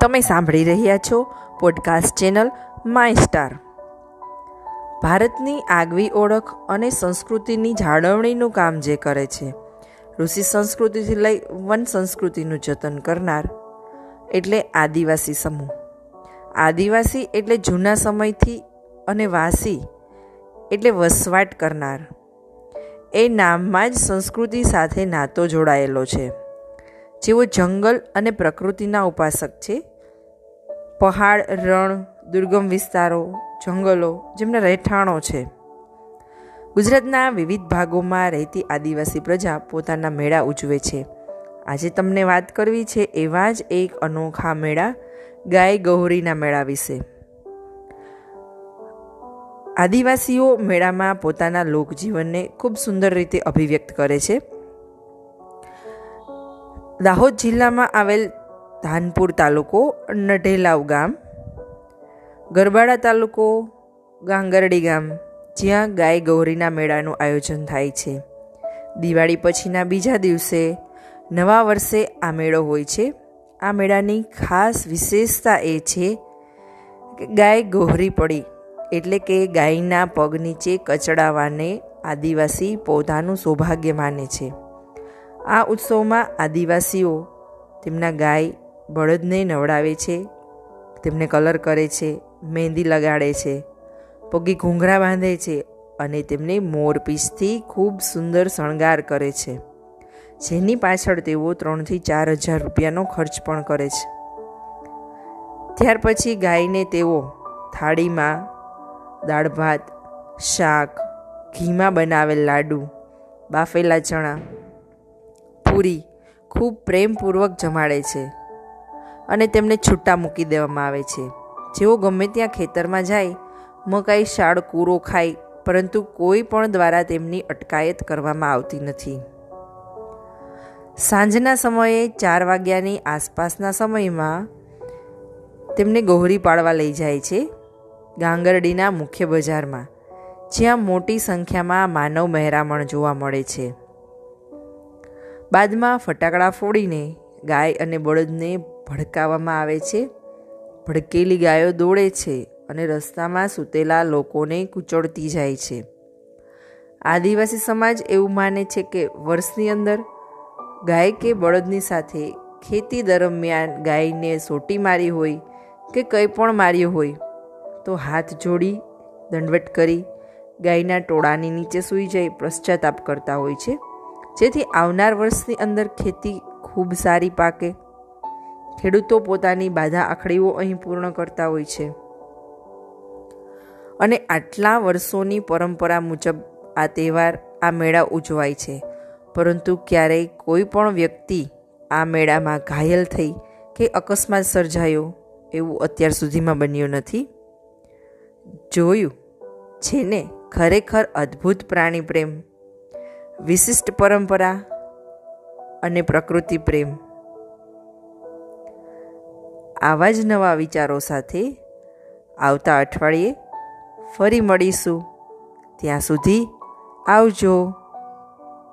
તમે સાંભળી રહ્યા છો પોડકાસ્ટ ચેનલ માય સ્ટાર ભારતની આગવી ઓળખ અને સંસ્કૃતિની જાળવણીનું કામ જે કરે છે, ઋષિ સંસ્કૃતિથી લઈ વન સંસ્કૃતિનું જતન કરનાર એટલે આદિવાસી સમૂહ. આદિવાસી એટલે જૂના સમયથી અને વાસી એટલે વસવાટ કરનાર. એ નામમાં જ સંસ્કૃતિ સાથે નાતો જોડાયેલો છે. જેઓ જંગલ અને પ્રકૃતિના ઉપાસક છે. પહાડ, રણ, દુર્ગમ વિસ્તારો, જંગલો જેમના રહેઠાણો છે. ગુજરાતના વિવિધ ભાગોમાં રહેતી આદિવાસી પ્રજા પોતાના મેળા ઉજવે છે. આજે તમને વાત કરવી છે એવા જ એક અનોખા મેળા, ગાય ગૌરીના મેળા વિશે. આદિવાસીઓ મેળામાં પોતાના લોકજીવનને ખૂબ સુંદર રીતે અભિવ્યક્ત કરે છે. દાહોદ જિલ્લામાં આવેલ ધાનપુર તાલુકો નઢેલાવ ગામ, ગરબાડા તાલુકો ગાંગરડી ગામ, જ્યાં ગાય ગૌરીના મેળાનું આયોજન થાય છે. દિવાળી પછીના બીજા દિવસે નવા વર્ષે આ મેળો હોય છે. આ મેળાની ખાસ વિશેષતા એ છે કે ગાય ગોહરી પડી એટલે કે ગાયના પગ નીચે કચડાવાને આદિવાસી પોતાનું સૌભાગ્ય માને છે. આ ઉત્સવમાં આદિવાસીઓ તેમના ગાય બળદને નવડાવે છે, તેમને કલર કરે છે, મહેંદી લગાડે છે, પગી ઘૂંઘરા બાંધે છે અને તેમને મોરપીસથી ખૂબ સુંદર શણગાર કરે છે. જેની પાછળ તેઓ ત્રણથી ચાર હજાર રૂપિયાનો ખર્ચ પણ કરે છે. ત્યાર પછી ગાયને તેઓ થાળીમાં દાળ ભાત, શાક, ઘીમાં બનાવેલ લાડુ, બાફેલા ચણા પૂરી ખૂબ પ્રેમપૂર્વક જમાડે છે અને તેમને છૂટા મૂકી દેવામાં આવે છે. જેઓ ગમે ત્યાં ખેતરમાં જાય, મકાઈ, શાળ, કૂરો ખાય, પરંતુ કોઈ પણ દ્વારા તેમની અટકાયત કરવામાં આવતી નથી. સાંજના સમયે ચાર વાગ્યાની આસપાસના સમયમાં તેમને ગોહરી પાડવા લઈ જાય છે ગાંગરડીના મુખ્ય બજારમાં, જ્યાં મોટી સંખ્યામાં માનવ મહેરામણ જોવા મળે છે. બાદમાં ફટાકડા ફોડીને ગાય અને બળદને ભડકાવવામાં આવે છે. ભડકેલી ગાયો દોડે છે અને રસ્તામાં સૂતેલા લોકોને કૂચડતી જાય છે. આદિવાસી સમાજ એવું માને છે કે વર્ષની અંદર ગાય કે બળદની સાથે ખેતી દરમિયાન ગાયને સોટી મારી હોય કે કંઈ પણ માર્યું હોય, તો હાથ જોડી, દંડવટ કરી ગાયના ટોળાની નીચે સૂઈ જઈ પશ્ચાતાપ કરતા હોય છે. જેથી આવનાર વર્ષની અંદર ખેતી ખૂબ સારી પાકે. ખેડૂતો પોતાની બાધા આખડીઓ અહીં પૂર્ણ કરતા હોય છે. અને આટલા વર્ષોની પરંપરા મુજબ આ તહેવાર, આ મેળા ઉજવાય છે. પરંતુ ક્યારેય કોઈ પણ વ્યક્તિ આ મેળામાં ઘાયલ થઈ કે અકસ્માત સર્જાયો એવું અત્યાર સુધીમાં બન્યું નથી. જોયું છે ને, ખરેખર અદ્ભુત પ્રાણી પ્રેમ વિશિષ્ટ પરંપરા અને પ્રકૃતિ પ્રેમ. આવા જ નવા વિચારો સાથે આવતા અઠવાડિયે ફરી મળીશું. ત્યાં સુધી આવજો.